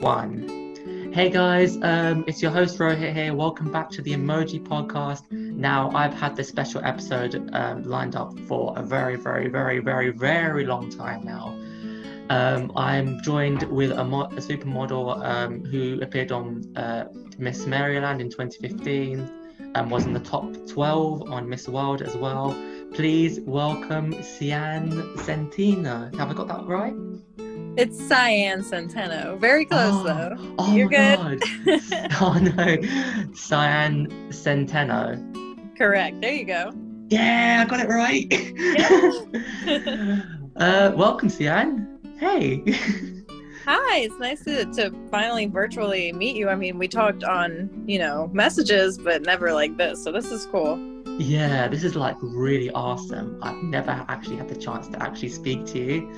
one. Hey guys, um, it's your host Rohit here. Welcome back to the Emoji Podcast. Now, I've had this special episode um, lined up for a very, very, very, very, very long time now. Um, I'm joined with a, mo- a supermodel um, who appeared on uh, Miss Maryland in 2015 and was in the top 12 on Miss World as well. Please welcome Syanne Centeno. Have I got that right? It's Syanne Centeno. Very close Oh, though. Oh You're my good. god. oh no. Syanne Centeno. Correct. There you go. Yeah, I got it right. uh, welcome, Syanne. Hey. Hi, it's nice to, to finally virtually meet you. I mean, we talked on, you know, messages, but never like this. So this is cool. Yeah, this is like really awesome. I've never actually had the chance to actually speak to you.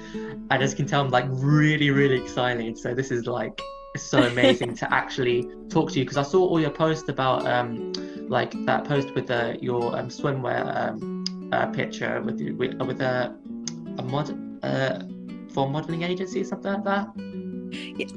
And as you can tell, I'm like really, really excited. So this is like so amazing to actually talk to you because I saw all your posts about um like that post with uh, your um, swimwear um uh, picture with with, with a a mod uh for modeling agency or something like that.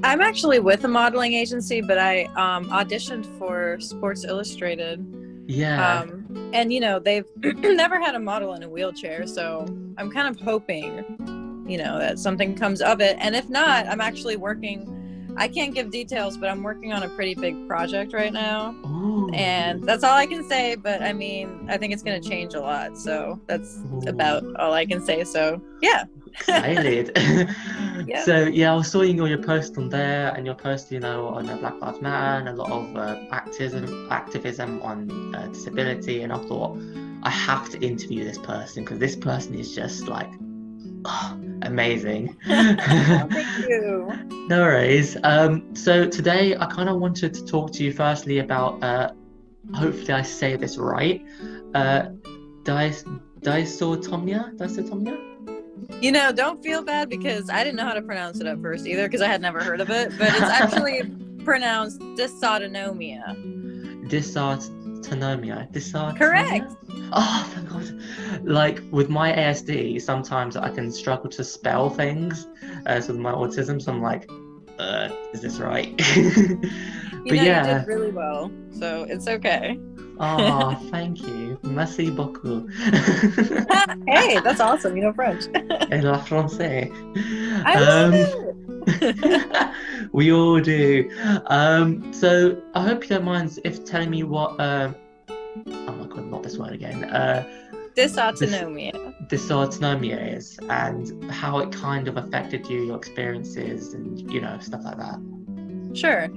I'm actually with a modeling agency, but I um, auditioned for Sports Illustrated. Yeah. Um, and, you know, they've never had a model in a wheelchair. So I'm kind of hoping, you know, that something comes of it. And if not, I'm actually working. I can't give details, but I'm working on a pretty big project right now. Ooh. and that's all I can say. But I mean, I think it's going to change a lot. So that's Ooh. about all I can say. So yeah, excited. Yeah. So yeah, I was seeing all your posts on there, and your post, you know, on uh, Black Lives Matter, and a lot of uh, activism, activism on uh, disability, and I thought I have to interview this person because this person is just like oh, amazing. Oh, thank you. No worries. Um, so today I kind of wanted to talk to you firstly about, uh, hopefully I say this right, uh, dis- dysotomia. Dysotomia. You know, don't feel bad because I didn't know how to pronounce it at first either because I had never heard of it. But it's actually pronounced dysautonomia. Dysautonomia. Dysautonomia. Correct. Oh, thank God. Like with my ASD, sometimes I can struggle to spell things. Uh, so with my autism, so I'm like, uh, is this right? You but know, yeah. you did really well, so it's okay. Oh, thank you. Merci beaucoup. hey, that's awesome. You know French. Et la français. I love Um, it. we all do. Um, so I hope you don't mind if telling me what. Um, oh my god, not this word again. Uh, Dysautonomia. dysautonomia is and how it kind of affected you, your experiences, and you know stuff like that. Sure.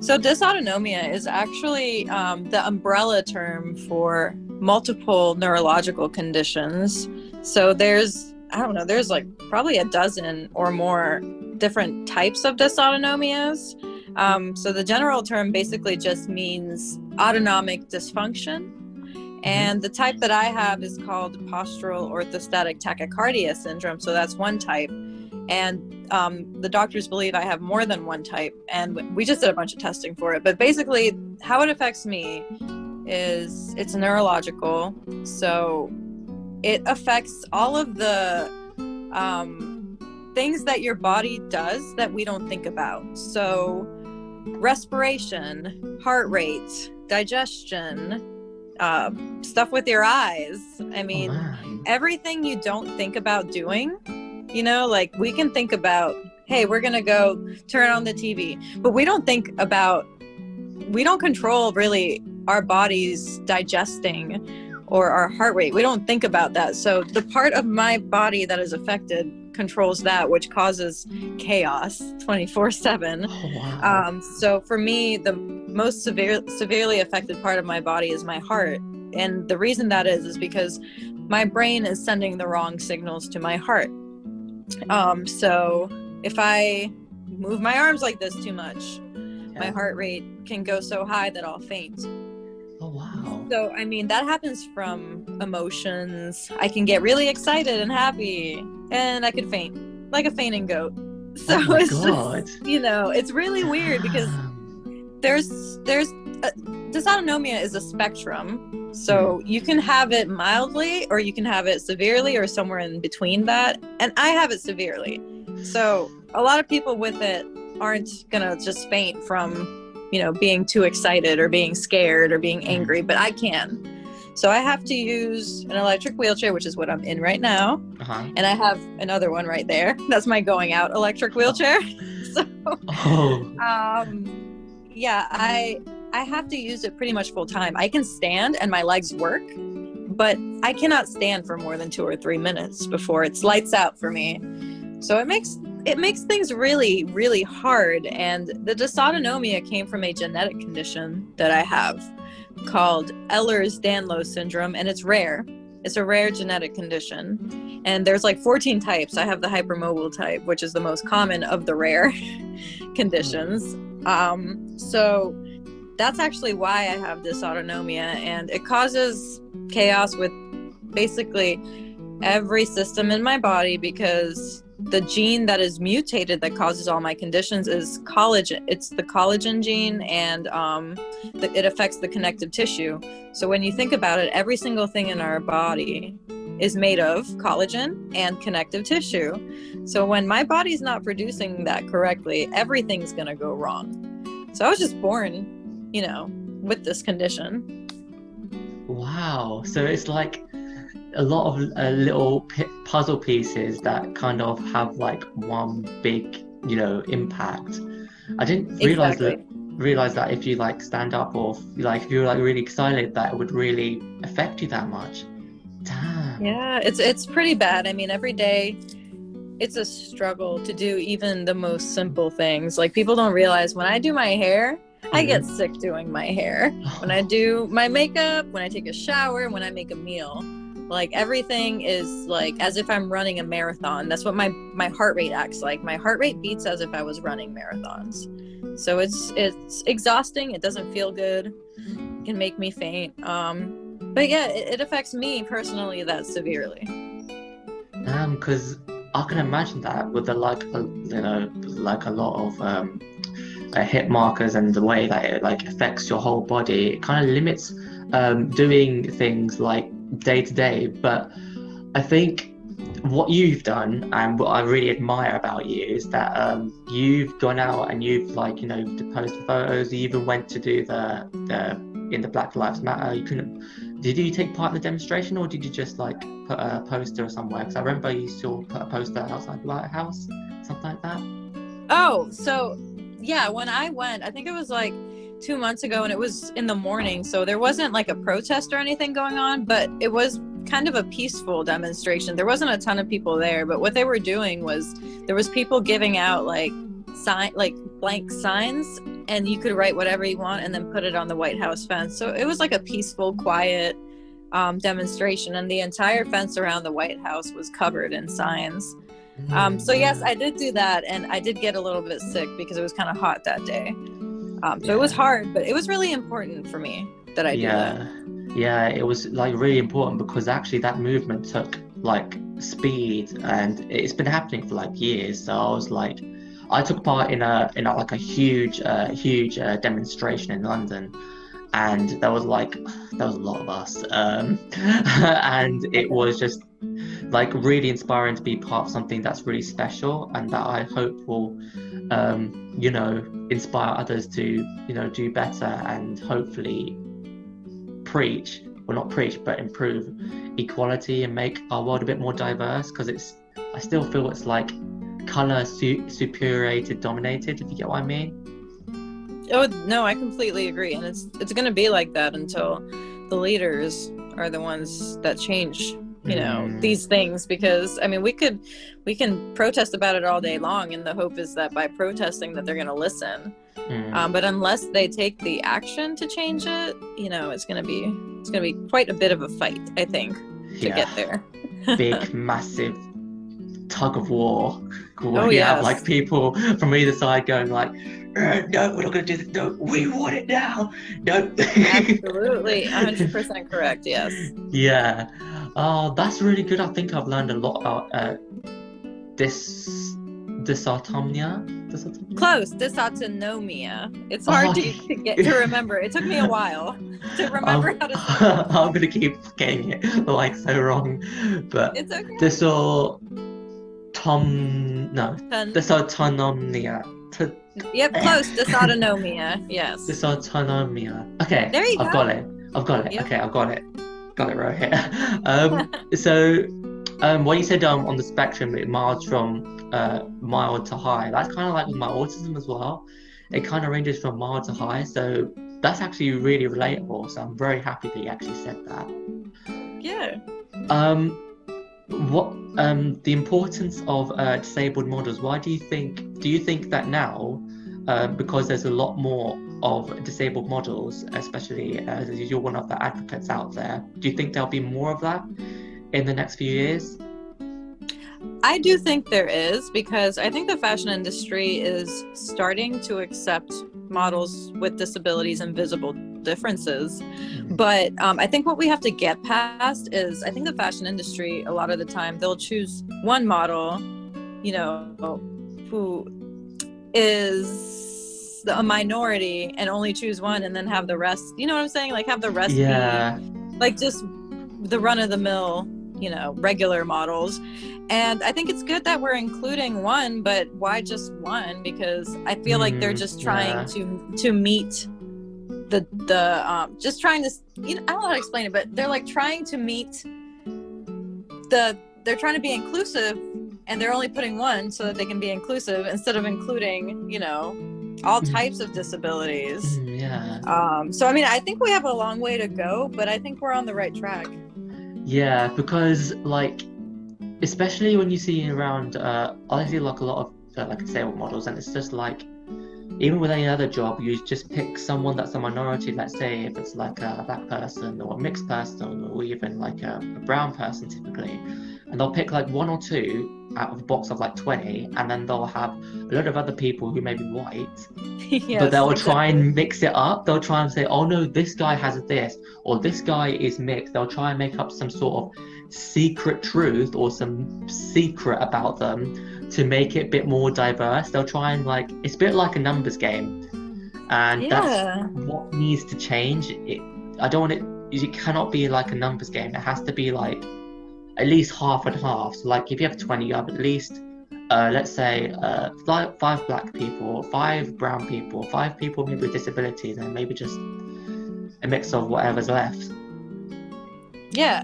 So, dysautonomia is actually um, the umbrella term for multiple neurological conditions. So, there's, I don't know, there's like probably a dozen or more different types of dysautonomias. Um, so, the general term basically just means autonomic dysfunction. And the type that I have is called postural orthostatic tachycardia syndrome. So, that's one type. And um, the doctors believe I have more than one type, and we just did a bunch of testing for it. But basically, how it affects me is it's neurological, so it affects all of the um, things that your body does that we don't think about. So, respiration, heart rate, digestion, uh, stuff with your eyes. I mean, oh, everything you don't think about doing you know like we can think about hey we're gonna go turn on the tv but we don't think about we don't control really our bodies digesting or our heart rate we don't think about that so the part of my body that is affected controls that which causes chaos 24 7 Oh, wow. um, so for me, the most severe, severely affected part of my body is my heart, and the reason that is is because my brain is sending the wrong signals to my heart. Um, so if I move my arms like this too much, my heart rate can go so high that I'll faint. Oh wow. So I mean that happens from emotions. I can get really excited and happy, and I could faint like a fainting goat. So oh it's god. just you know it's really weird because there's there's uh, dysautonomia is a spectrum so you can have it mildly or you can have it severely or somewhere in between that and i have it severely so a lot of people with it aren't gonna just faint from, you know, being too excited or being scared or being Mm-hmm. angry, but I can. So I have to use an electric wheelchair, which is what I'm in right now, Uh-huh. and I have another one right there. That's my going out electric wheelchair. so Oh. um yeah i i have to use it pretty much full time. I can stand and my legs work but i cannot stand for more than two or three minutes before it's lights out for me. So it makes it makes things really really hard. And the dysautonomia came from a genetic condition that i have called ehlers-danlos syndrome and it's rare. It's a rare genetic condition. And there's like 14 types. I have the hypermobile type which is the most common of the rare conditions. Um, so that's actually why i have this dysautonomia and it causes chaos with basically every system in my body because the gene that is mutated that causes all my conditions is collagen it's the collagen gene and um, the, it affects the connective tissue. So when you think about it every single thing in our body is made of collagen and connective tissue. So when my body's not producing that correctly everything's to go wrong. So i was just born you know with this condition Wow. So it's like a lot of uh, little pi puzzle pieces that kind of have like one big, you know, impact. I didn't realize Exactly. that realize that if you like stand up or like if you're like really excited that it would really affect you that much. Damn. Yeah, it's it's pretty bad. I mean, every day it's a struggle to do even the most simple things. Like people don't realize when I do my hair, I get sick doing my hair. When I do my makeup, when I take a shower, when I make a meal, like everything is like as if I'm running a marathon. That's what my my heart rate acts like. My heart rate beats as if I was running marathons. So it's it's exhausting. It doesn't feel good. It can make me faint. Um, but yeah, it, it affects me personally that severely. Um, because I can imagine that with the like, you know, like a lot of um, uh, hit markers and the way that it like affects your whole body. It kind of limits um, doing things like day to day. But I think what you've done and what I really admire about you is that um, you've gone out and you've like you know to post photos. You even went to do the the in the Black Lives Matter. You couldn't. Did you take part in the demonstration or did you just like put a poster somewhere? Because I remember you still put a poster outside the White House, something like that. Oh, so yeah, when I went, I think it was like two months ago and it was in the morning. So there wasn't like a protest or anything going on, but it was kind of a peaceful demonstration. There wasn't a ton of people there, but what they were doing was there was people giving out like sign like blank signs and you could write whatever you want and then put it on the White House fence. So it was like a peaceful, quiet um, demonstration, and the entire fence around the White House was covered in signs. Um, so yes, I did do that, and I did get a little bit sick because it was kind of hot that day. Um, so it was hard, but it was really important for me that I do that. yeah, yeah, it was like really important because actually that movement took like speed and it's been happening for like years. So I was like, I took part in a in a, like a huge, uh, huge uh, demonstration in London, and there was like there was a lot of us, um, and it was just like really inspiring to be part of something that's really special and that I hope will, um, you know, inspire others to you know do better and hopefully preach well not preach but improve equality and make our world a bit more diverse because it's I still feel it's like color su- superiority dominated if you get what I mean. Oh no, I completely agree, and it's it's going to be like that until the leaders are the ones that change you know Mm. these things because i mean we could we can protest about it all day long and the hope is that by protesting that they're going to listen Mm. um, but unless they take the action to change it you know it's going to be it's going to be quite a bit of a fight i think to yeah. get there big, massive tug of war. Where Oh, you have like people from either side going like, "Uh, "No, we're not going to do that. No, we want it now. No." absolutely 100% correct yes yeah. Oh, that's really good. I think I've learned a lot about uh, this dysautonomia. Dysautonomia? close dysautonomia it's hard Oh. to, to get to remember it took me a while to remember how to I'm gonna keep getting it like so wrong, but it. it's okay dysautom no Then- dysautonomia. To Yep, close. Dysautonomia. Yes. dysautonomia. Okay, There you I've go. got it. I've got it. Yep. Okay, I've got it. Got it right here. um, so, um, when you said um, on the spectrum, it mild from uh, mild to high. That's kind of like with my autism as well. It kind of ranges from mild to high. So that's actually really relatable. So I'm very happy that you actually said that. Yeah. Um, what um, the importance of uh, disabled models? Why do you think? Do you think that now, uh, because there's a lot more of disabled models, especially as you're one of the advocates out there, do you think there'll be more of that in the next few years? I do think there is because I think the fashion industry is starting to accept models with disabilities and visible differences. But um, I think what we have to get past is I think the fashion industry, a lot of the time, they'll choose one model, you know, who is a minority and only choose one and then have the rest, you know what I'm saying? Like have the rest Yeah, be like just the run of the mill, you know, regular models. And I think it's good that we're including one, but why just one? Because I feel like they're Mm, just trying yeah. to to meet the the um just trying to you know I don't know how to explain it, but they're like trying to meet the they're trying to be inclusive and they're only putting one so that they can be inclusive instead of including, you know, all Mm. types of disabilities. Mm, yeah, Um, so I mean, I think we have a long way to go, but I think we're on the right track. yeah. Because like, especially when you see around, uh, I see like a lot of uh, like disabled models, and it's just like even with any other job, you just pick someone that's a minority. Let's say if it's like a black person or a mixed person or even like a, a brown person typically, and they'll pick like one or two out of a box of like 20 and then they'll have a lot of other people who may be white yes, but they'll try and mix it up. They'll try and say oh no this guy has this or this guy is mixed. They'll try and make up some sort of secret truth or some secret about them to make it a bit more diverse. They'll try and like it's a bit like a numbers game. And that's what needs to change. It i don't want it it cannot be like a numbers game. It has to be like at least half and half. So like if you have 20 you have at least uh, let's say uh, five, five black people five brown people five people maybe with disabilities and maybe just a mix of whatever's left. Yeah.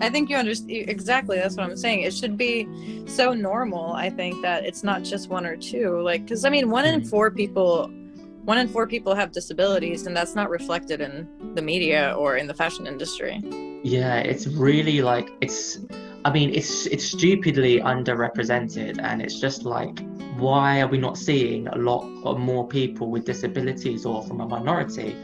I think you understand exactly. That's what I'm saying. It should be so normal. I think that it's not just one or two. Like, because I mean, one in Mhm. four people, one in four people have disabilities, and that's not reflected in the media or in the fashion industry. Yeah, it's really like it's. I mean, it's it's stupidly underrepresented, and it's just like, why are we not seeing a lot of more people with disabilities or from a minority?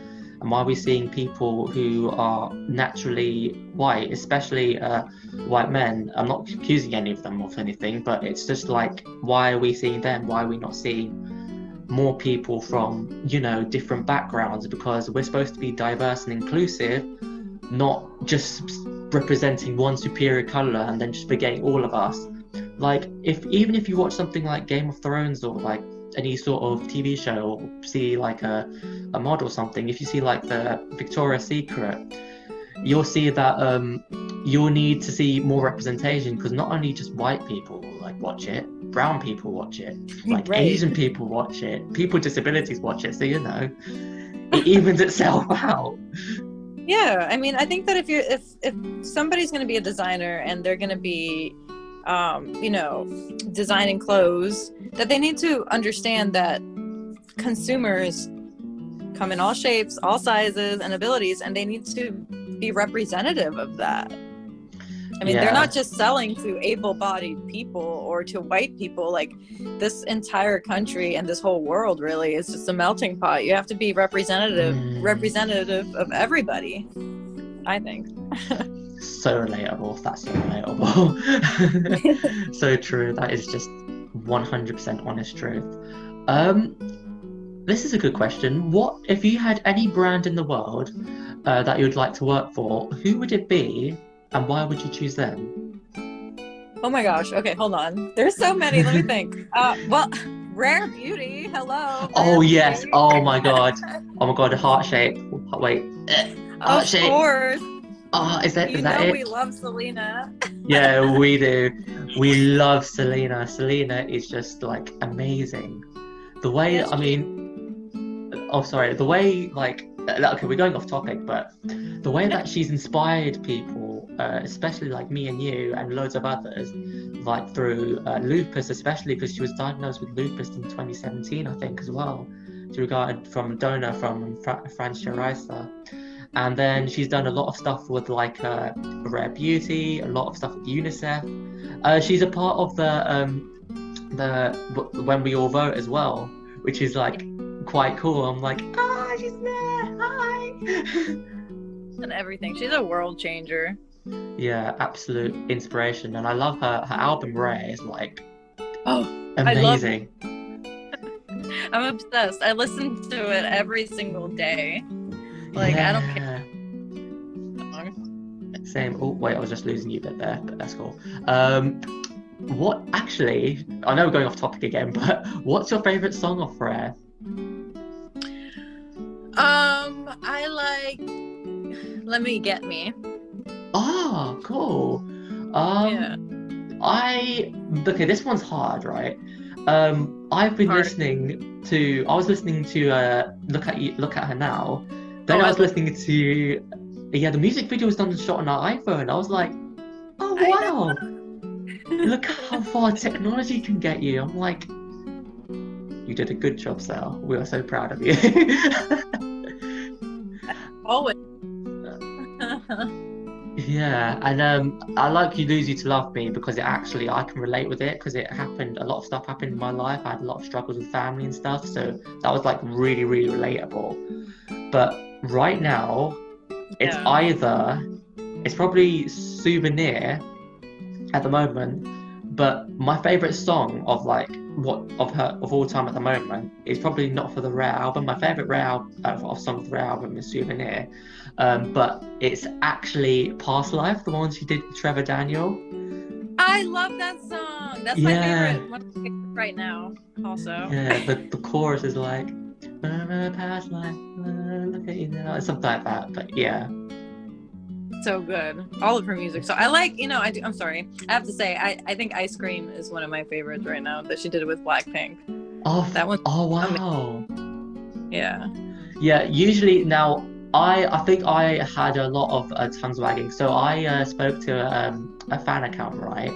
And why are we seeing people who are naturally white, especially uh, white men? I'm not accusing any of them of anything, but it's just like, why are we seeing them? Why are we not seeing more people from, you know, different backgrounds? Because we're supposed to be diverse and inclusive, not just representing one superior color and then just forgetting all of us. Like, if even if you watch something like Game of Thrones or like any sort of TV show or see like a, a mod or something, if you see like the Victoria's Secret, you'll see that um, you'll need to see more representation because not only just white people like watch it, brown people watch it, like Right. Asian people watch it, people with disabilities watch it. So you know, it evens itself out. Yeah, I mean, I think that if you're if if somebody's going to be a designer and they're going to be, um, you know, designing clothes, that they need to understand that consumers come in all shapes, all sizes, and abilities, and they need to be representative of that. I mean, Yeah. they're not just selling to able-bodied people or to white people. Like this entire country and this whole world really is just a melting pot. You have to be representative, Mm. representative of everybody. I think. so relatable. That's so relatable. so true. That is just 100% honest truth. Um, this is a good question. What if you had any brand in the world uh, that you'd like to work for? Who would it be, and why would you choose them? Oh my gosh. Okay, hold on. There's so many. Let me think. Uh, well, Rare Beauty. Hello. Oh Rare yes. Beauty. Oh my god. Oh my god. Heart shape. Wait. Heart Of shape. course. Oh, is that You is that know it? we love Selena. Yeah, we do. We love Selena. Selena is just like amazing. the way Yes. I mean, oh sorry, the way like uh, okay, we're going off topic, but the way that she's inspired people, uh, especially like me and you and loads of others, like through uh, lupus, especially because she was diagnosed with lupus in 2017, I think as well. She regarded from a donor from Fra- Francia Raisa. And then she's done a lot of stuff with like uh, Rare Beauty, a lot of stuff with UNICEF. Uh, she's a part of the um, the when we all vote as well, which is like quite cool. I'm like, ah, she's there. Hi. and everything. She's a world changer. yeah, absolute inspiration, and I love her. Her album Rare is like Oh, amazing. I'm obsessed. I listen to it every single day. Like I don't care. Yeah. Same. Oh wait, I was just losing you a bit there, but that's cool. Um, what actually? I know we're going off topic again, but what's your favorite song of Rare? Um, I like. Let me get me. Oh, cool. Um, yeah. I okay. This one's hard, right? Um, I've been Hard. listening to. I was listening to uh, look at you, look at her now. Then Oh, I was listening to. Yeah, the music video was done and shot on our iPhone. I was like, oh wow, look how far technology can get you. I'm like, you did a good job, Sal. We are so proud of you. Always. Yeah, and um, I like You Lose You to Love Me because it actually I can relate with it because it happened. A lot of stuff happened in my life. I had a lot of struggles with family and stuff, so that was like really, really relatable. But right now, it's Yeah. either it's probably Souvenir at the moment, but my favorite song of like what of her of all time at the moment is probably not for the Rare album. My favorite Rare al- uh, of song of the Rare album is Souvenir, um, but it's actually Past Life, the one she did with Trevor Daniel. I love that song. That's my favorite. One of my favorites right now. Also. Yeah, the, the chorus is like "Remember past life, you now," something like that. But yeah, So good. All of her music. So I like, you know, I do, I'm sorry. I have to say, I, I think Ice Cream is one of my favorites right now that she did it with Blackpink. oh, That one. oh wow. Yeah. Yeah, usually now I I think I had a lot of uh, tongue wagging. So I uh, spoke to um, a fan account, right?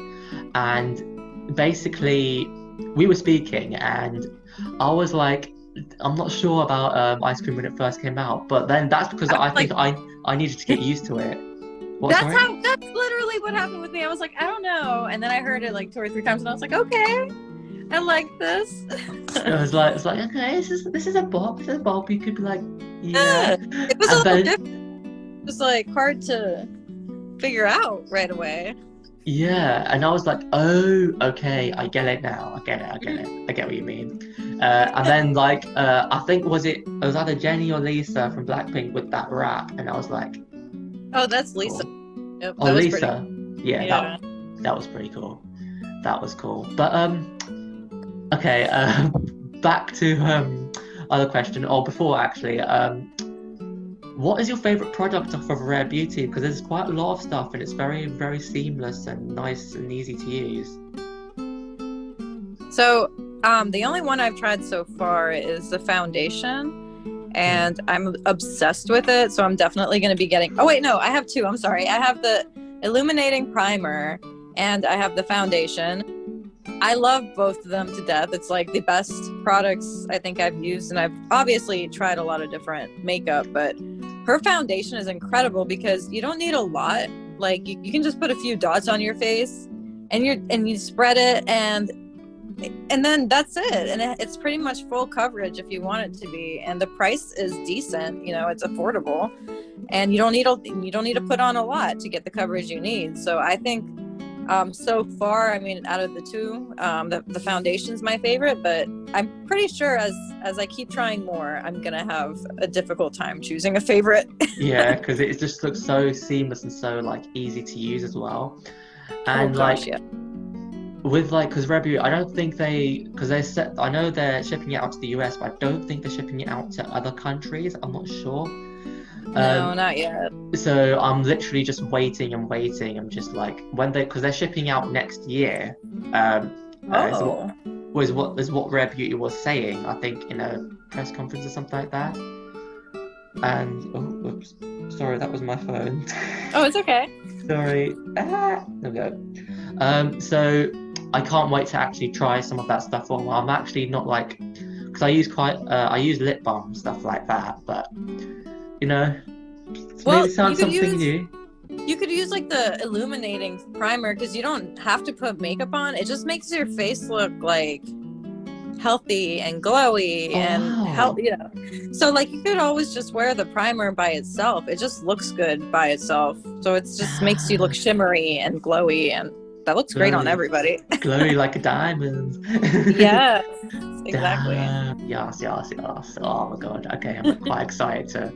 And basically we were speaking, and I was like, I'm not sure about um, ice cream when it first came out, but then that's because I think I I needed to get used to it. What, that's sorry? how, that's literally what happened with me. I was like, I don't know. And then I heard it like two or three times and I was like, okay, I like this. It was like it's like okay, this is this is a bop, this is a bop. You could be like, Yeah. yeah. It was a little different. It was like hard to figure out right away. Yeah, and I was like, oh, okay, I get it now. I get it. I get it. I get what you mean. Uh, and then like, uh, I think was it it was either Jennie or Lisa from Blackpink with that rap, and I was like, Oh, that's Lisa. Yep, oh, Lisa, yeah, that that was pretty cool. That was cool. But um, okay, uh, back to um, other question, or before actually, um. What is your favorite product off of Rare Beauty? Because there's quite a lot of stuff and it's very, very seamless and nice and easy to use. So, um, the only one I've tried so far is the foundation, and I'm obsessed with it. So I'm definitely going to be getting. Oh wait, no, I have two. I'm sorry. I have the illuminating primer, and I have the foundation. I love both of them to death. It's like the best products I think I've used, and I've obviously tried a lot of different makeup, but her foundation is incredible because you don't need a lot. Like you, you can just put a few dots on your face, and you're and you spread it, and and then that's it. And it, it's pretty much full coverage if you want it to be. And the price is decent you know it's affordable. And you don't need a you don't need to put on a lot to get the coverage you need. So i think um, so far i mean out of the two um, the, the foundation's my favorite but i'm pretty sure as as i keep trying more i'm gonna have a difficult time choosing a favorite. Yeah, because it just looks so seamless and so like easy to use as well. And oh, like yeah. With like, because Rebu, I don't think they, because they said I know they're shipping it out to the US, but I don't think they're shipping it out to other countries. I'm not sure. no Um, not yet so I'm literally just waiting and waiting. I'm just like when they, because they're shipping out next year. Um, uh, so oh was what is what Rare Beauty was saying. I think in a press conference or something like that. And oh, whoops, sorry, that was my phone. Oh, it's okay. sorry. Ah, there we go. Um, so I can't wait to actually try some of that stuff on. I'm actually not like because I use quite uh, I use lip balm and stuff like that, but you know, Well, you could something use- new. You could use like the illuminating primer because you don't have to put makeup on. It just makes your face look like healthy and glowy Oh, and wow. health. You know, so like you could always just wear the primer by itself. It just looks good by itself. So it just makes you look shimmery and glowy, and that looks great on everybody. Glowy like a diamond. yes, exactly. Damn. Yes, yes, yes. Oh my god. Okay, I'm quite excited to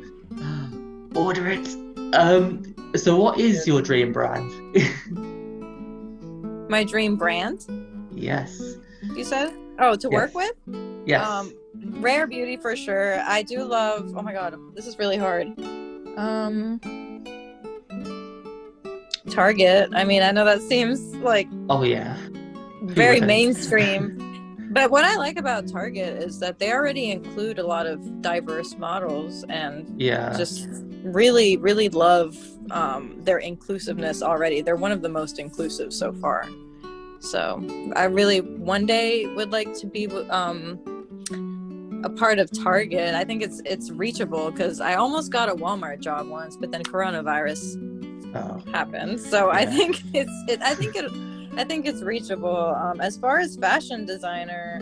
order it. Um. So, what is your dream brand? My dream brand, yes. you said? Oh, to work with? Yes. Um, rare beauty for sure. I do love. Oh my god, this is really hard. Um, Target. I mean, I know that seems like oh yeah. very mainstream, but what I like about Target is that they already include a lot of diverse models and Yeah. just really, really love um, their inclusiveness already. They're one of the most inclusive so far. So I really one day would like to be um, a part of Target. I think it's it's reachable because I almost got a Walmart job once, but then coronavirus Oh. happened. So I think it's it. I think it. I think it's reachable. Um, as far as fashion designer,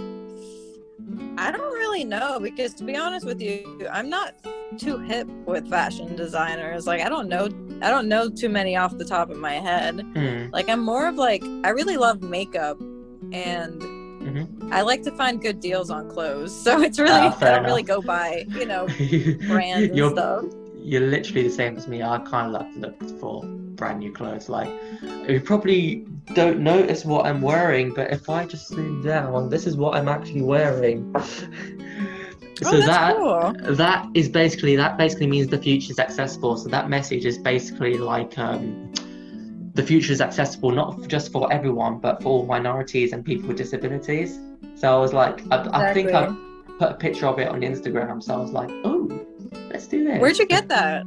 I don't really know because to be honest with you, I'm not too hip with fashion designers. Like I don't know. I don't know too many off the top of my head. Hmm. Like I'm more of like I really love makeup and Mhm. I like to find good deals on clothes. So it's really Ah, I don't really go by, you know, brands and stuff. You're literally the same as me. I kind of like to look for brand new clothes. Like, you probably don't notice what I'm wearing, but if I just zoom down, this is what I'm actually wearing. Oh, so that's that cool. that is basically that basically means the future is accessible. So that message is basically like um, the future is accessible not just for everyone, but for all minorities and people with disabilities. So I was like, I, I think I put a picture of it on Instagram. So I was like, oh, let's do this. Where'd you get that?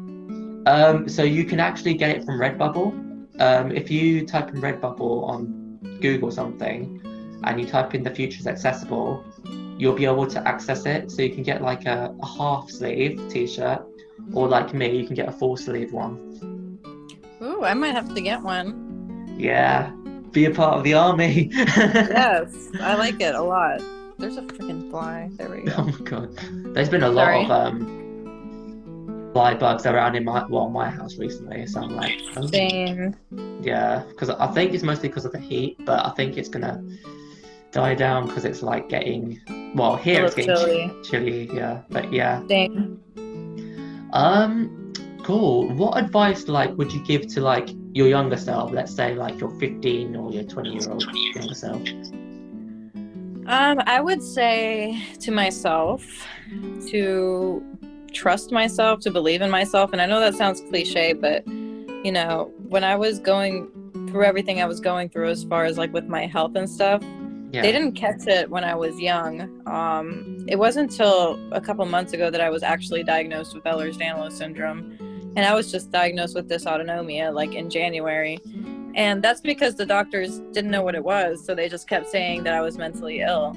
Um, so you can actually get it from Redbubble. Um, if you type in Redbubble on Google or something, and you type in the future is accessible, you'll be able to access it. So you can get like a, a half sleeve t-shirt, or like me, you can get a full sleeve one. Ooh, I might have to get one. Yeah, be a part of the army. Yes, I like it a lot. There's a freaking fly. There we go. Oh my god, there's been a lot of um fly bugs around in my well my house recently. So I'm like, oh, Same. Yeah, because I think it's mostly because of the heat, but I think it's gonna die down because it's like getting well here it's getting chilly. chilly. Yeah, but yeah. Same. Um, cool. What advice like would you give to like your younger self? Let's say like your 15 or your 20 year old younger self. Um, I would say to myself to trust myself, to believe in myself. And I know that sounds cliche, but you know, when I was going through everything I was going through as far as like with my health and stuff, Yeah. they didn't catch it when I was young. Um, it wasn't until a couple months ago that I was actually diagnosed with Ehlers-Danlos syndrome, and I was just diagnosed with dysautonomia like in January. And that's because the doctors didn't know what it was, so they just kept saying that I was mentally ill.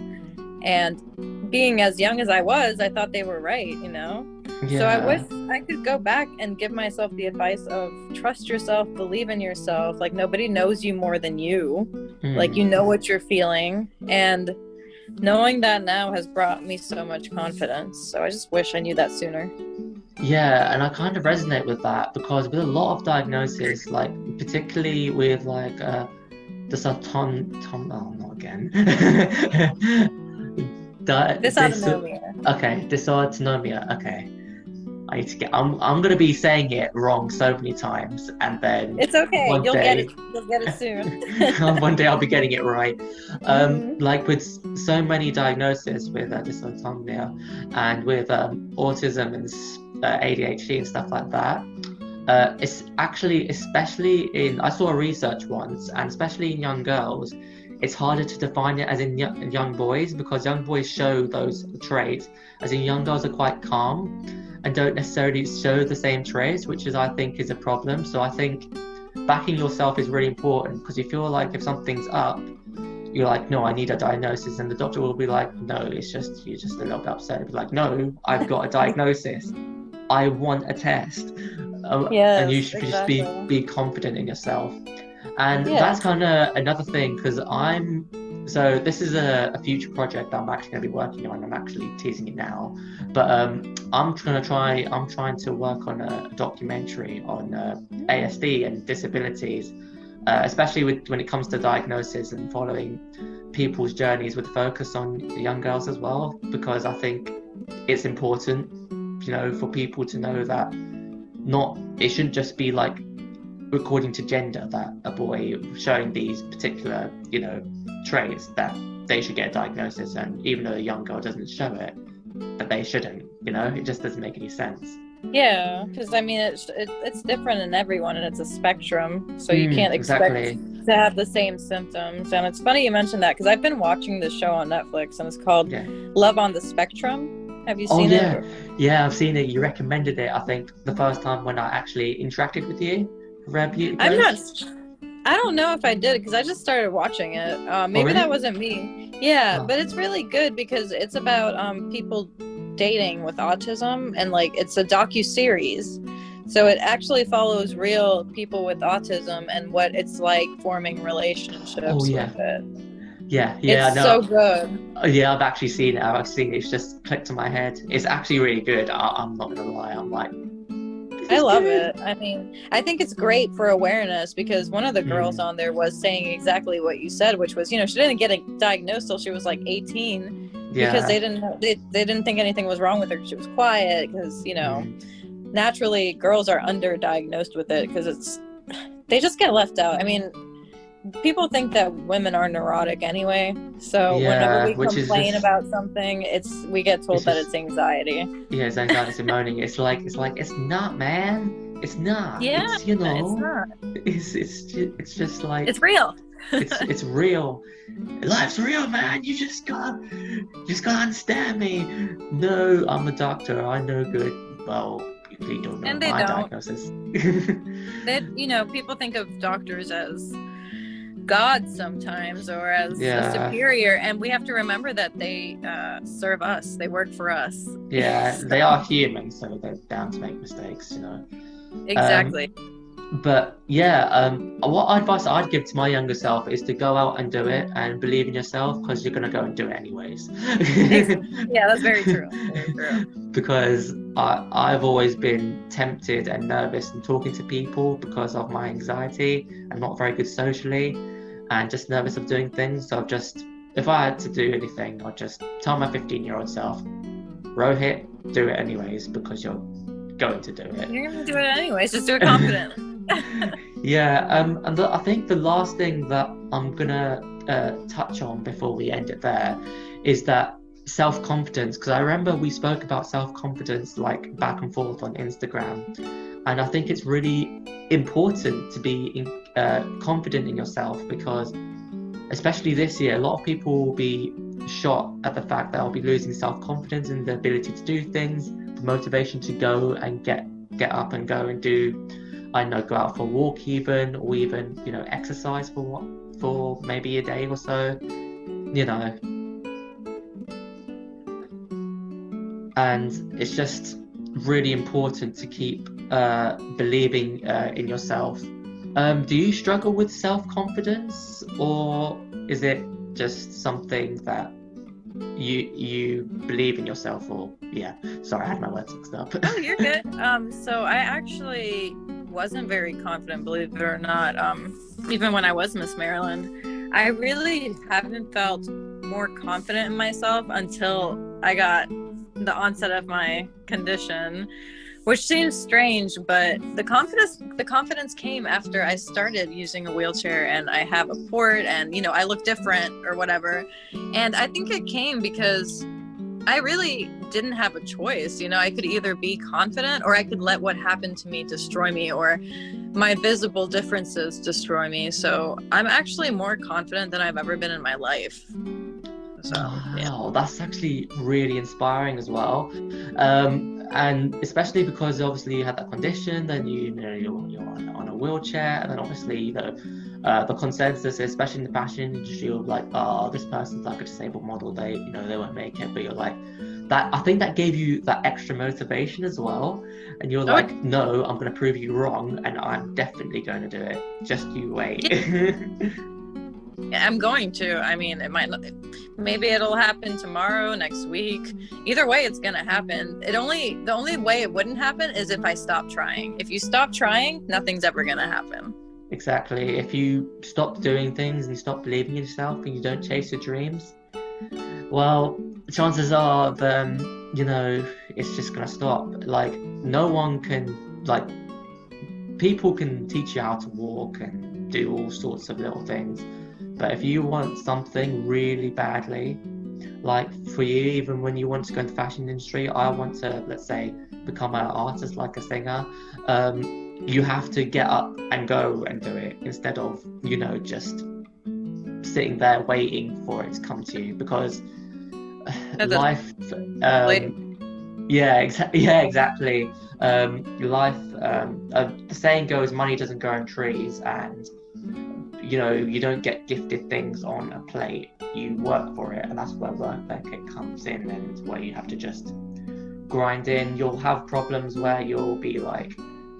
And being as young as I was, I thought they were right, you know. Yeah. So I wish I could go back and give myself the advice of trust yourself, believe in yourself. Like nobody knows you more than you Hmm. like you know what you're feeling and knowing that now has brought me so much confidence so i just wish i knew that sooner Yeah, and I kind of resonate with that because with a lot of diagnoses, like particularly with like uh, the ton ton oh not again. Di- dis- dysautonomia okay, dysautonomia. Okay, I need to get. I'm I'm gonna be saying it wrong so many times, and then it's okay you'll get it you'll get it soon one day I'll be getting it right. Um, Mhm. Like with so many diagnoses with uh, dysautonomia and with um, autism and uh, ADHD and stuff like that, uh, it's actually, especially in, I saw a research once, and especially in young girls, it's harder to define it as in young, young boys because young boys show those traits, as in young girls are quite calm and don't necessarily show the same traits, which is I think is a problem. So I think backing yourself is really important because you feel like if something's up, you're like, no, I need a diagnosis, and the doctor will be like, no, it's just you're just a little bit upset. It'll be like, no, I've got a diagnosis. I want a test. Uh, yes, and you should exactly. just be be confident in yourself. And Yeah. that's kind of another thing because I'm so this is a, a future project that I'm actually going to be working on. I'm actually teasing it now, but um, I'm going to try. I'm trying to work on a, documentary on uh, ASD and disabilities, uh, especially with when it comes to diagnosis and following people's journeys with focus on young girls as well, because I think it's important, you know, for people to know that not it shouldn't just be like according to gender that a boy showing these particular, you know, traits that they should get a diagnosis and even though a young girl doesn't show it, that they shouldn't, you know, it just doesn't make any sense. Yeah, because I mean, it's it, it's different in everyone, and it's a spectrum, so you Mm, can't expect exactly. to have the same symptoms. And it's funny you mentioned that because I've been watching this show on Netflix, and it's called Yeah. Love on the Spectrum. Have you seen Oh yeah, it? yeah, I've seen it. You recommended it. I think the first time when I actually interacted with you, I'm not. I don't know if I did because I just started watching it. Uh, maybe Oh, really? that wasn't me. Yeah, Oh. but it's really good because it's about um, people dating with autism and like it's a docu series. So it actually follows real people with autism and what it's like forming relationships Oh, yeah. with it. Yeah, yeah, it's no. so good. Oh, yeah, I've actually seen it. I've seen it. It's just clicked to my head. It's actually really good. I, I'm not gonna lie. I'm like, I love good. it. I mean, I think it's great for awareness because one of the girls Mm. on there was saying exactly what you said, which was, you know, she didn't get a diagnosed till she was like 18 Yeah. because they didn't they, they didn't think anything was wrong with her. She was quiet because, you know, Mm. naturally girls are underdiagnosed with it because it's they just get left out. I mean, people think that women are neurotic anyway. So Yeah, whenever we complain just- about something, it's we get told It's that just- it's anxiety. Yeah, it's anxiety and moaning. It's like it's like it's not, man. It's not. Yeah, it's, you know, It's not. it's it's just, it's just like It's real. it's it's real. Life's real, man. You just gotta just gotta understand me. No, I'm a doctor. I know good. Well, you don't know And they my don't. diagnosis. that you know people think of doctors as gods sometimes or as Yeah. a superior and we have to remember that they uh, serve us they work for us yeah, they are human, so they're bound to make mistakes, you know. exactly But yeah, um, what advice I'd give to my younger self is to go out and do it and believe in yourself because you're gonna go and do it anyways. yeah that's very true very true because I, I've always been tempted and nervous in talking to people because of my anxiety. I'm not very good socially and just nervous of doing things. So I've just, if I had to do anything, I'd just tell my 15 year old self, "Row Rohit, do it anyways because you're going to do it. you're gonna do it anyways just do it confidently Yeah, um, and the, I think the last thing that I'm gonna uh, touch on before we end it there is that self confidence. Because I remember we spoke about self confidence like back and forth on Instagram, and I think it's really important to be in, uh, confident in yourself because, especially this year, a lot of people will be shot at the fact that I'll be losing self confidence and the ability to do things, the motivation to go and get get up and go and do I know, go out for a walk even, or even, you know, exercise for what for maybe a day or so. You know. And it's just really important to keep uh, believing uh, in yourself. Um, do you struggle with self confidence, or is it just something that you you believe in yourself? Or yeah, sorry, I had my words mixed up. oh you're good um so i actually wasn't very confident believe it or not um even when i was miss maryland i really haven't felt more confident in myself until i got the onset of my condition which seems strange but the confidence the confidence came after i started using a wheelchair and i have a port and you know i look different or whatever and i think it came because I really didn't have a choice. You know, I could either be confident or I could let what happened to me destroy me or my visible differences destroy me. So I'm actually more confident than I've ever been in my life. So, wow, yeah. that's actually really inspiring as well. Um, and especially because obviously you had that condition, then you, you know you're, you're on, on a wheelchair, and then obviously you know uh, the consensus, especially in the fashion industry, of like, oh, this person's like a disabled model, they you know they won't make it, but you're like that. I think that gave you that extra motivation as well, and you're Oh, like, no, I'm going to prove you wrong, and I'm definitely going to do it. Just you wait. I'm going to. I mean, it might not, maybe it'll happen tomorrow, next week. Either way, it's going to happen. It only, the only way it wouldn't happen is if I stop trying. If you stop trying, nothing's ever going to happen. Exactly. If you stop doing things and you stop believing in yourself and you don't chase your dreams, well, chances are then, um, you know, it's just gonna stop. Like no one can like people can teach you how to walk and do all sorts of little things. But if you want something really badly, like for you, even when you want to go into the fashion industry, I want to, let's say, become an artist like a singer. Um, you have to get up and go and do it instead of you know just sitting there waiting for it to come to you because life um, yeah exactly yeah exactly um, life um, uh, the saying goes money doesn't grow on trees and you know you don't get gifted things on a plate you work for it and that's where work ethic comes in and where you have to just grind in you'll have problems where you'll be like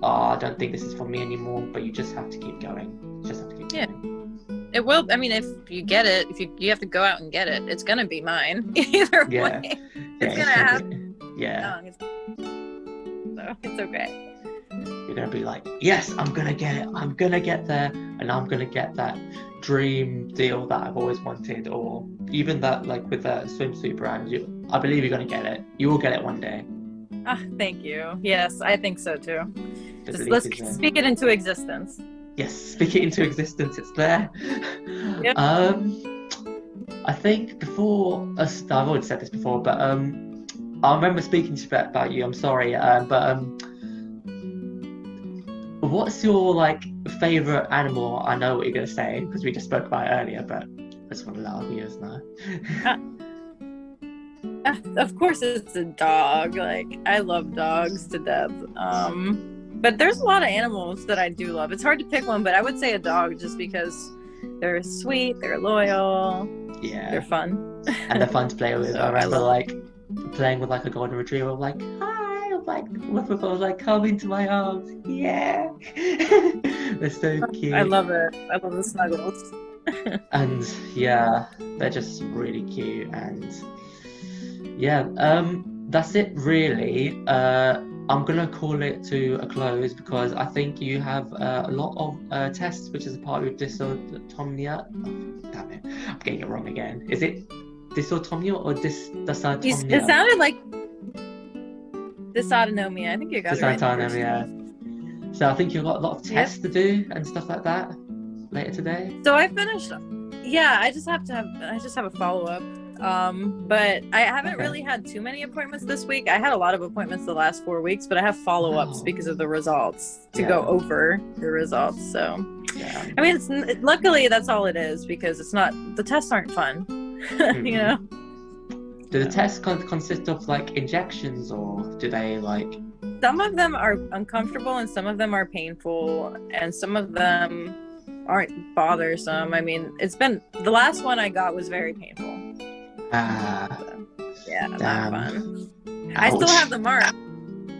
oh, I don't think this is for me anymore, but you just have to keep going. You just have to keep Yeah. going. It will. I mean, if you get it, if you you have to go out and get it, it's gonna be mine either Yeah. way. Yeah. It's gonna happen. yeah. Young, it's- So it's okay. You're gonna be like, yes, I'm gonna get it. I'm gonna get there, and I'm gonna get that dream deal that I've always wanted, or even that like with that swimsuit brand. You, I believe you're gonna get it. You will get it one day. Ah, thank you. Yes, I think so too. The Just let's speak it into existence. Yes, speak it into existence. It's there. Yep. Um, I think before us, I've already said this before, but um, I remember speaking to you about you. I'm sorry, uh, but um, what's your like favorite animal? I know what you're gonna say because we just spoke about it earlier, but I just want to let our viewers know. Ah, Of course, it's a dog. Like I love dogs to death. Um, but there's a lot of animals that I do love. It's hard to pick one, but I would say a dog just because they're sweet, they're loyal, yeah, they're fun. and they're fun to play with. So I remember like playing with like a golden retriever, like hi, like with with- I was like come into my arms, yeah. they're so cute. I love it. I love the snuggles. and yeah, they're just really cute and yeah, um, that's it really. Uh, I'm gonna call it to a close because I think you have uh, a lot of uh, tests, which is a part of your dysautonomia. Oh, damn it, I'm getting it wrong again. Is it dysautonomia or dys dysautonomia? it sounded like dysautonomia. I think you got it right. Dysautonomia. So I think you've got a lot of Yep. tests to do and stuff like that later today. So I finished. Yeah, I just have to have. I just have a follow up. Um, but I haven't Okay. really had too many appointments this week. I had a lot of appointments the last four weeks, but I have follow ups Wow. because of the results to Yeah. go over the results. So Yeah. I mean, it's luckily that's all it is because it's not the tests aren't fun. Mhm. you know, Do the tests con- consist of like injections or do they like? some of them are uncomfortable and some of them are painful and some of them aren't bothersome. I mean, it's been the last one I got was very painful. Ah, Yeah, not Damn. fun. I still have the mark.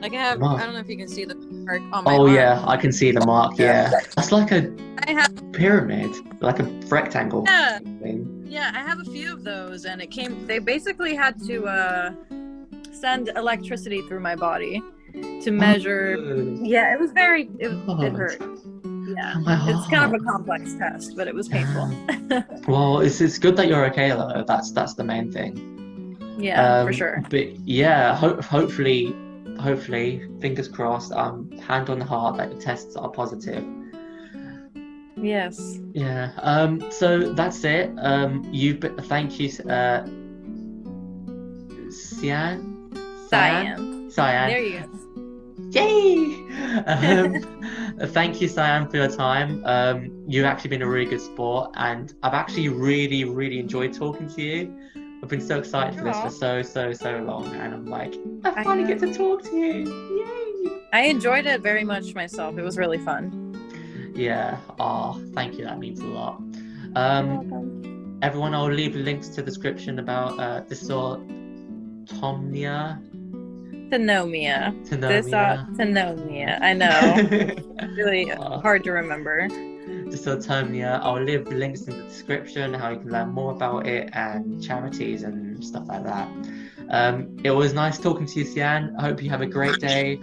Like I have, Mark. I don't know if you can see the mark on my Oh arm. yeah, I can see the mark. Yeah, that's like a I have, pyramid, like a rectangle yeah, thing. yeah, I have a few of those, and it came. They basically had to uh, send electricity through my body to measure. Oh, Yeah, it was very. It, it hurt. Yeah, my it's kind of a complex test, but it was painful. Well, it's it's good that you're okay though. That's that's the main thing. yeah, for Um, sure. But yeah, ho- hopefully, hopefully, fingers crossed. Um, hand on the heart that the tests are positive. Yes. Yeah. Um. So that's it. Um. you've been, Thank you. Uh. Syanne? Syanne. Syanne. There you go. Yay! Um, thank you, Syanne, for your time. Um, you've actually been a really good sport, and I've actually really, really enjoyed talking to you. I've been so excited for this for so, so, so long, and I'm like, I I finally get to talk to you. Yay! I enjoyed it very much myself. It was really fun. Yeah. Oh, thank you. That means a lot. Um, everyone, I'll leave links to the description about uh, dysautonomia. Tenomia. Tenomia. Dysautonomia. I know. really Oh. hard to remember. Dysautonomia. I'll leave links in the description how you can learn more about it and charities and stuff like that. Um, it was nice talking to you, Syanne. I hope you have a great day.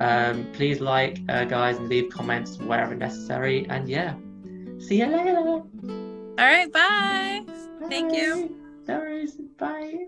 Um, please like, uh, guys, and leave comments wherever necessary. And yeah, see you later. All right. Bye. Thank you. No worries. Bye.